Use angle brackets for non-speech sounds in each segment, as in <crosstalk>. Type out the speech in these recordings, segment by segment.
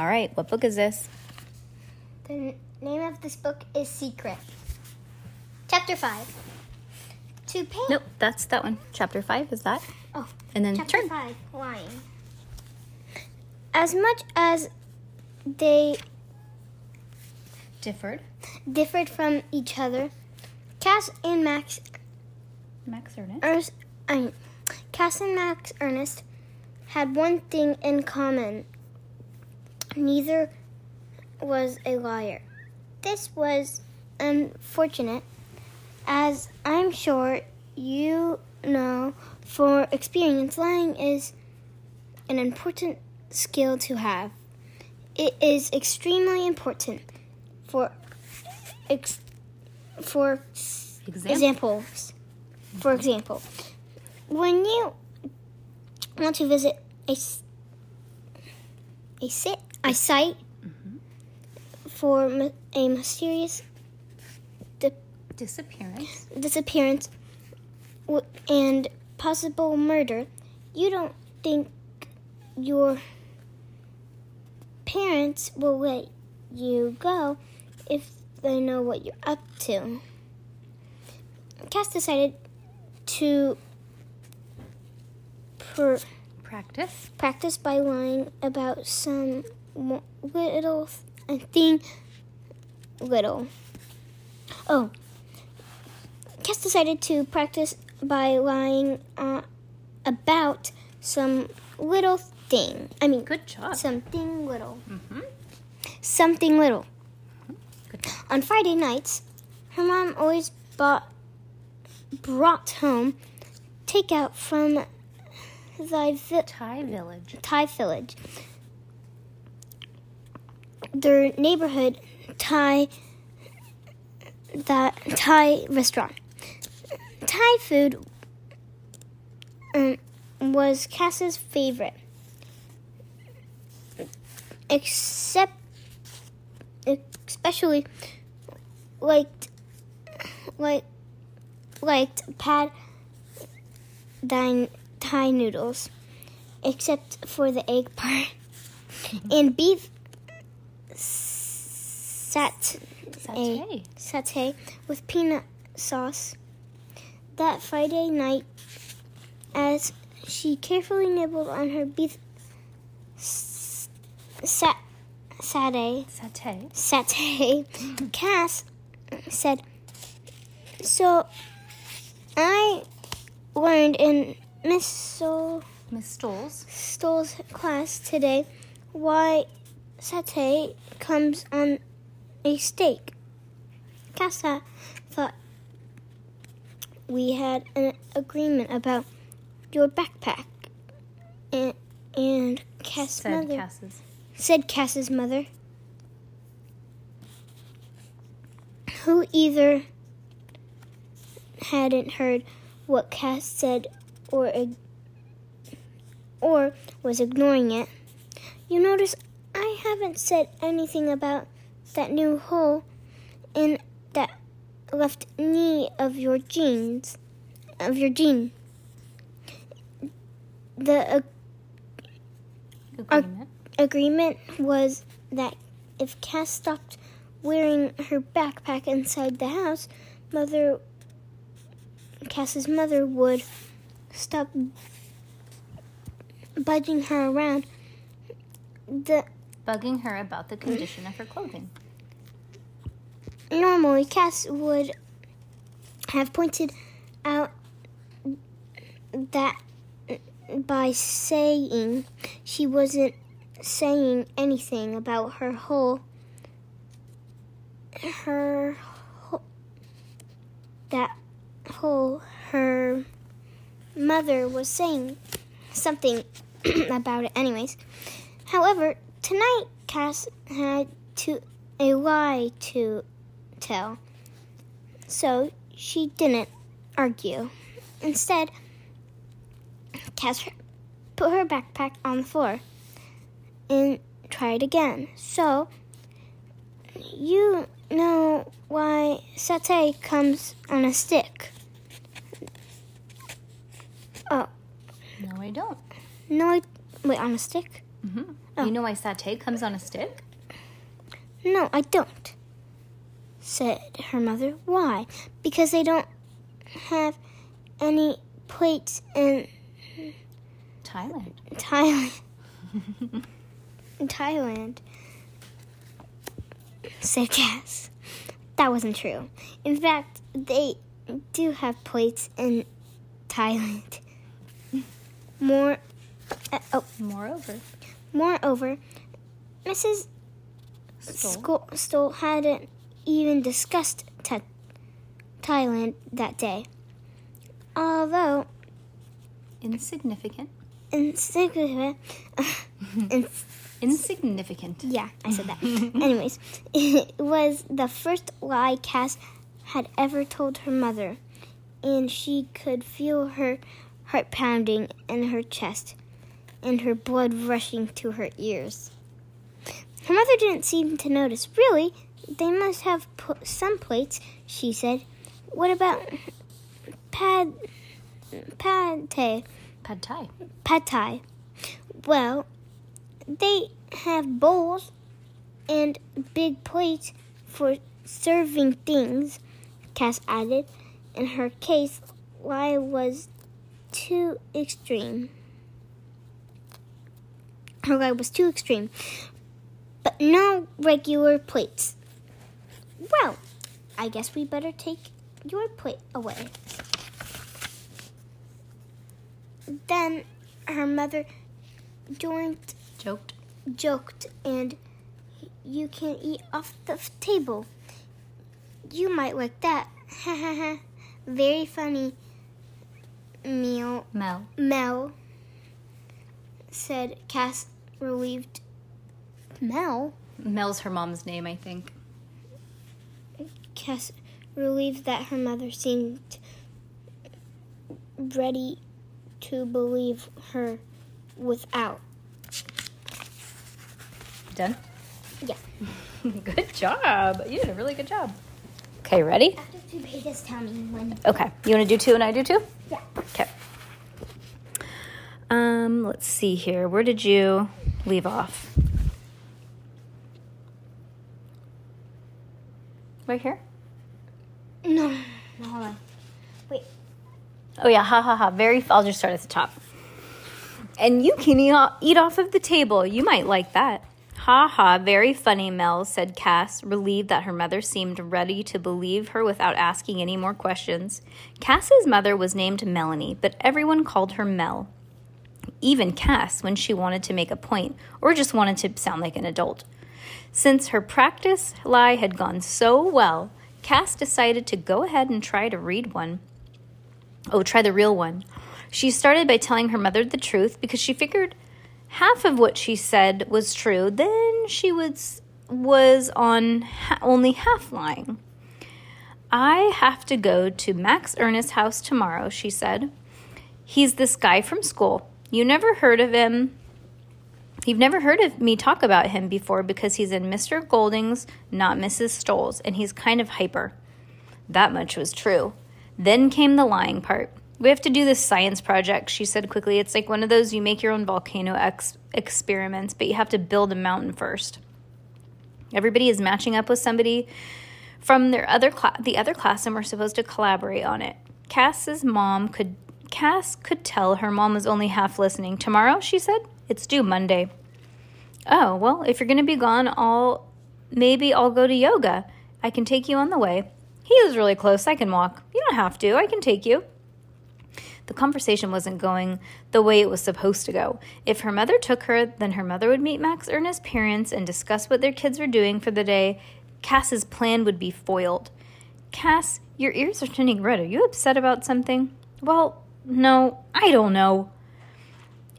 All right, what book is this? The name of this book is Secret. Chapter 5. To paint. Nope, that's that one. Chapter 5 is that? Oh, And then chapter turn. 5. Lying. As much as they Differed. differed from each other, Cass and Max Max Ernest. Ernest, I mean, Cass and Max Ernest had one thing in common. Neither was a liar. This was unfortunate, as I'm sure you know for experience, lying is an important skill to have. It is extremely important for ex, for Example. examples. For example, when you want to visit a, a sit a site for a mysterious Disappearance. disappearance w- and possible murder, you don't think your parents will let you go if they know what you're up to. Cass decided to per- Practice. practice by lying about some little thing. Little. Oh. Cass decided to practice by lying uh, about some little thing. I mean, Good job. something little. Mm-hmm. Something little. Job. On Friday nights, her mom always bought, brought home takeout from the vi- Thai village. Thai village. Their neighborhood Thai that Thai restaurant. Thai food um, was Cass's favorite, except especially liked like liked pad thai Thai noodles except for the egg part, <laughs> and beef sat Satay. Eh, satay with peanut sauce. That Friday night, as she carefully nibbled on her beef s- sat satay, Satay. satay, <laughs> Cass said, "So, I learned in Miss Sol." Miss Stoles. Stoll's class today why satay comes on a steak. Casa thought we had an agreement about your backpack. And, and Cass Said mother Cass's. said Cass's mother, who either hadn't heard what Cass said or or was ignoring it. You notice I haven't said anything about that new hole in that left knee of your jeans of your jean. The uh, Agreement. agreement was that if Cass stopped wearing her backpack inside the house, mother Cass's mother would stop budging her around. The Bugging her about the condition of her clothing. normally Cass would have pointed out that by saying she wasn't saying anything about her whole her whole, that whole her mother was saying something <clears throat> about it anyways however Tonight, Cass had to a lie to tell, so she didn't argue. Instead, Cass put her backpack on the floor and tried again. So, you know why satay comes on a stick? Oh, No, I don't. no, I, wait, on a stick? Mm-hmm. Oh. You know why satay comes on a stick? No, I don't, said her mother. Why? Because they don't have any plates in Thailand. Thailand. in Thailand, said Cass. That wasn't true. In fact, they do have plates in Thailand. More, uh, oh, Moreover, moreover, Mrs. Stoll. Stoll, hadn't even discussed Tha- Thailand that day. Although insignificant. insignificant, <laughs> in, Insignificant. yeah, I said that. <laughs> Anyways, it was the first lie Cass had ever told her mother, and she could feel her heart pounding in her chest and her blood rushing to her ears. Her mother didn't seem to notice. Really, they must have put some plates, she said. What about pad pad thai? Pad Thai. Pad thai? Well, they have bowls and big plates for serving things. Cass added. In her case, lie was too extreme. Her lie was too extreme, but no regular plates. Well, I guess we better take your plate away. Then her mother joined, Joked. joked, and you can eat off the table. You might like that. Ha ha ha. Very funny. Meal. Mel. Mel said Cass relieved. Mel? Mel's her mom's name, I think. Cass relieved that her mother seemed ready to believe her without. Done? Yeah. <laughs> good job. You did a really good job. Okay, ready? After two pages, tell me when. Okay. You want to do two and I do two? Yeah. Okay. Um, let's see here. Where did you leave off? Right here? No, no, hold on. Wait. Oh yeah, ha ha ha. Very. I'll just start at the top. And you can eat off of the table. You might like that. Ha ha. Very funny, Mel said Cass, relieved that her mother seemed ready to believe her without asking any more questions. Cass's mother was named Melanie, but everyone called her Mel. Even Cass, when she wanted to make a point or just wanted to sound like an adult. Since her practice lie had gone so well, Cass decided to go ahead and try to read one. Oh, try the real one. She started by telling her mother the truth because she figured half of what she said was true. Then she was was on ha- only half lying. I have to go to Max Ernest's house tomorrow, she said. He's this guy from school. You never heard of him. You've never heard of me talk about him before because he's in Mr. Golding's, not Mrs. Stoll's, and he's kind of hyper. That much was true. Then came the lying part. We have to do this science project, she said quickly. It's like one of those you make your own volcano ex- experiments, but you have to build a mountain first. Everybody is matching up with somebody from their other cla- the other class, and we're supposed to collaborate on it. Cass's mom could Cass could tell her mom was only half listening. Tomorrow, she said, it's due Monday. Oh well, if you're gonna be gone, I'll maybe I'll go to yoga. I can take you on the way. He is really close. I can walk. You don't have to. I can take you. The conversation wasn't going the way it was supposed to go. If her mother took her, then her mother would meet Max Ernest's parents and discuss what their kids were doing for the day. Cass's plan would be foiled. Cass, your ears are turning red. Are you upset about something? Well, no, I don't know.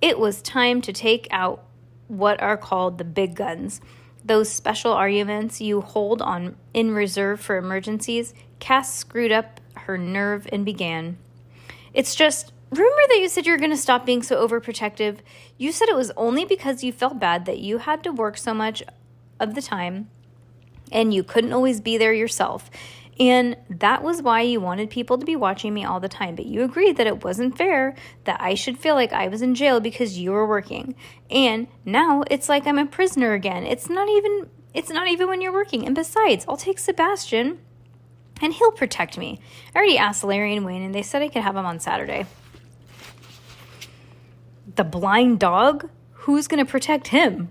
It was time to take out what are called the big guns. Those special arguments you hold on in reserve for emergencies. Cass screwed up her nerve and began. It's just, remember that you said you were going to stop being so overprotective? You said it was only because you felt bad that you had to work so much of the time and you couldn't always be there yourself. And that was why you wanted people to be watching me all the time. But you agreed that it wasn't fair that I should feel like I was in jail because you were working. And now it's like I'm a prisoner again. It's not even it's not even when you're working. And besides, I'll take Sebastian and he'll protect me. I already asked Larry and Wayne and they said I could have him on Saturday. The blind dog? Who's to protect him?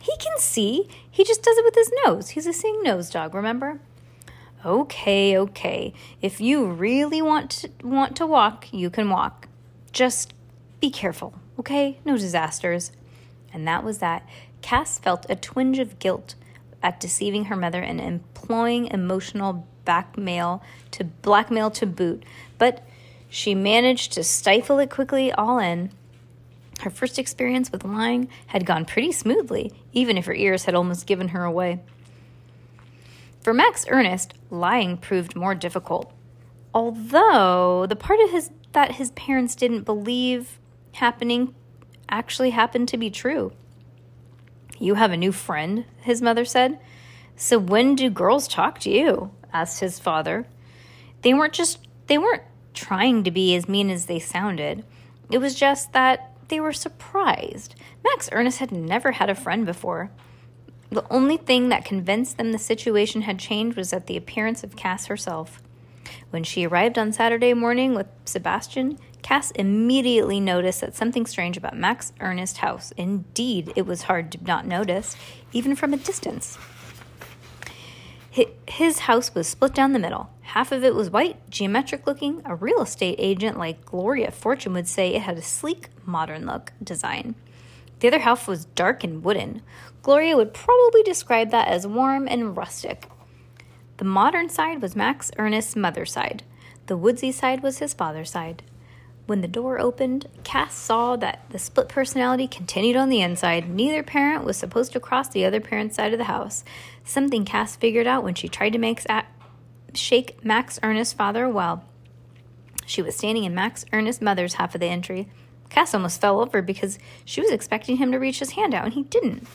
He can see. He just does it with his nose. He's a seeing nose dog, remember? Okay, okay. If you really want to, want to walk, you can walk. Just be careful, okay? No disasters. And that was that. Cass felt a twinge of guilt at deceiving her mother and employing emotional blackmail to blackmail to boot, but she managed to stifle it quickly all in. Her first experience with lying had gone pretty smoothly, even if her ears had almost given her away. For Max Ernest, lying proved more difficult. Although the part of his that his parents didn't believe happening actually happened to be true. You have a new friend, his mother said. So when do girls talk to you? asked his father. They weren't just they weren't trying to be as mean as they sounded. It was just that they were surprised. Max Ernest had never had a friend before. The only thing that convinced them the situation had changed was at the appearance of Cass herself. When she arrived on Saturday morning with Sebastian, Cass immediately noticed that something strange about Max Ernest's house. Indeed, it was hard to not notice, even from a distance. His house was split down the middle. Half of it was white, geometric looking. A real estate agent like Gloria Fortune would say it had a sleek, modern look design. The other half was dark and wooden. Gloria would probably describe that as warm and rustic. The modern side was Max Ernest's mother's side. The woodsy side was his father's side. When the door opened, Cass saw that the split personality continued on the inside. Neither parent was supposed to cross the other parent's side of the house, something Cass figured out when she tried to make shake Max Ernest's father while she was standing in Max Ernest's mother's half of the entry. Cass almost fell over because she was expecting him to reach his hand out and he didn't.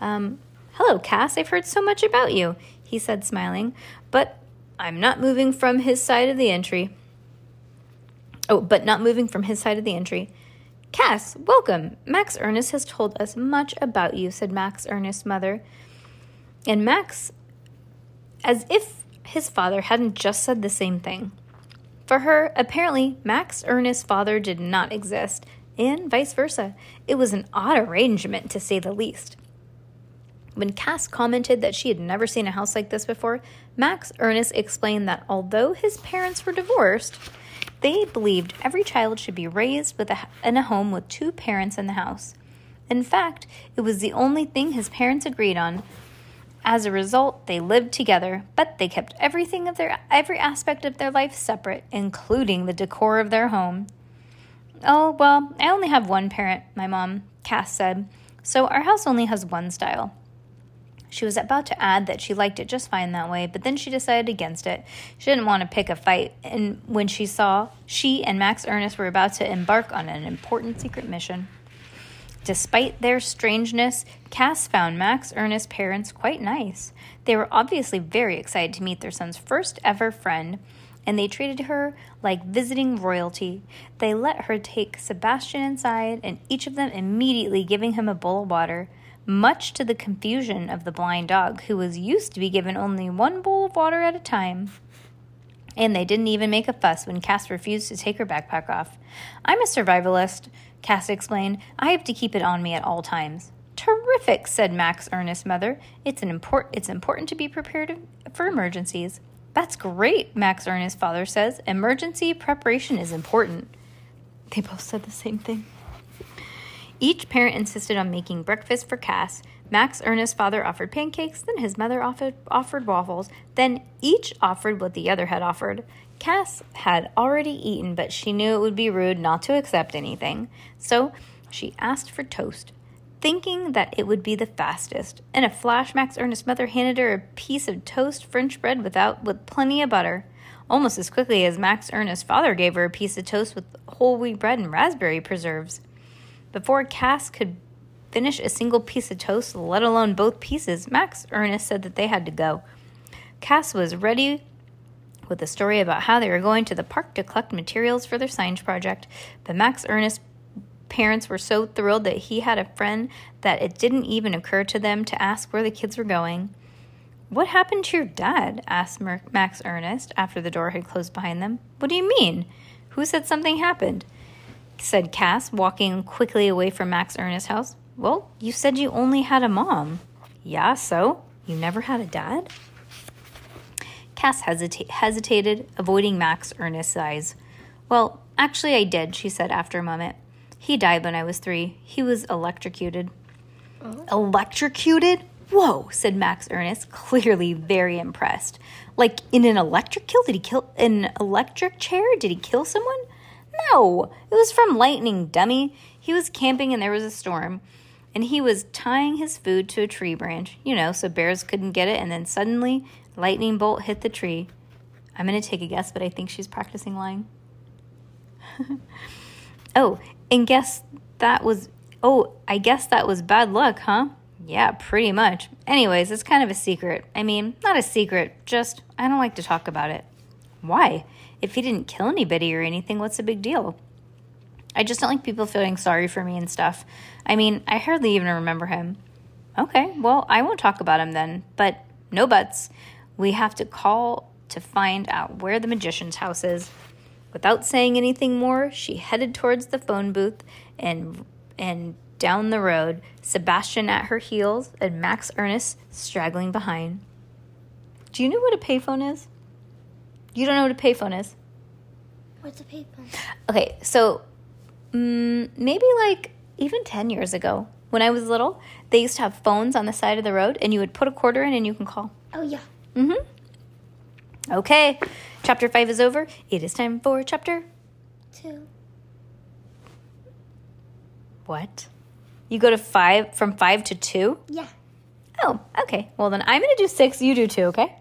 Um, hello, Cass. I've heard so much about you, he said, smiling, but I'm not moving from his side of the entry. Oh, but not moving from his side of the entry. Cass, welcome. Max Ernest has told us much about you, said Max Ernest's mother. And Max, as if his father hadn't just said the same thing. For her, apparently, Max Ernest's father did not exist, and vice versa. It was an odd arrangement, to say the least. When Cass commented that she had never seen a house like this before, Max Ernest explained that although his parents were divorced, they believed every child should be raised with a, in a home with two parents in the house. In fact, it was the only thing his parents agreed on as a result, they lived together, but they kept everything of their every aspect of their life separate, including the decor of their home. Oh, well, I only have one parent, my mom, Cass said, so our house only has one style. She was about to add that she liked it just fine that way, but then she decided against it. She didn't want to pick a fight, and when she saw she and Max Ernest were about to embark on an important secret mission. Despite their strangeness, Cass found Max Ernest's parents quite nice. They were obviously very excited to meet their son's first ever friend, and they treated her like visiting royalty. They let her take Sebastian inside, and each of them immediately giving him a bowl of water, much to the confusion of the blind dog, who was used to be given only one bowl of water at a time. And they didn't even make a fuss when Cass refused to take her backpack off. I'm a survivalist, Cass explained. I have to keep it on me at all times. Terrific, said Max Ernest's mother. It's an import it's important to be prepared for emergencies. That's great, Max Ernest's father says. Emergency preparation is important. They both said the same thing. Each parent insisted on making breakfast for Cass. Max Ernest's father offered pancakes, then his mother offered, offered waffles, then each offered what the other had offered. Cass had already eaten, but she knew it would be rude not to accept anything, so she asked for toast. thinking that it would be the fastest. In a flash, Max Ernest's mother handed her a piece of toast French bread without with plenty of butter. Almost as quickly as Max Ernest's father gave her a piece of toast with whole wheat bread and raspberry preserves. Before Cass could finish a single piece of toast, let alone both pieces, Max Ernest said that they had to go. Cass was ready with a story about how they were going to the park to collect materials for their science project, but Max Ernest's parents were so thrilled that he had a friend that it didn't even occur to them to ask where the kids were going. What happened to your dad? asked Max Ernest after the door had closed behind them. What do you mean? Who said something happened? said Cass, walking quickly away from Max Ernest's house. Well, you said you only had a mom. Yeah, so? You never had a dad? Cass hesita- hesitated, avoiding Max Ernest's eyes. Well, actually, I did, she said after a moment. He died when I was three. He was electrocuted. Oh. Electrocuted? Whoa, said Max Ernest, clearly very impressed. Like in an electric kill? Did he kill an electric chair? Did he kill someone? No, it was from lightning, dummy. He was camping and there was a storm. And he was tying his food to a tree branch, you know, so bears couldn't get it. And then suddenly, lightning bolt hit the tree. I'm going to take a guess, but I think she's practicing lying. <laughs> oh, and guess that was. Oh, I guess that was bad luck, huh? Yeah, pretty much. Anyways, it's kind of a secret. I mean, not a secret, just I don't like to talk about it. Why? If he didn't kill anybody or anything, what's the big deal? I just don't like people feeling sorry for me and stuff. I mean, I hardly even remember him. Okay, well, I won't talk about him then, but no buts. We have to call to find out where the magician's house is. Without saying anything more, she headed towards the phone booth and and down the road, Sebastian at her heels and Max Ernest straggling behind. Do you know what a payphone is? You don't know what a payphone is? What's a payphone? Okay, so um, maybe like even 10 years ago, when I was little, they used to have phones on the side of the road and you would put a quarter in and you can call. Oh, yeah. Mm hmm. Okay, chapter 5 is over. It is time for chapter 2. What? You go to five from five to two? Yeah. Oh, okay. Well, then I'm going to do six. You do two, okay?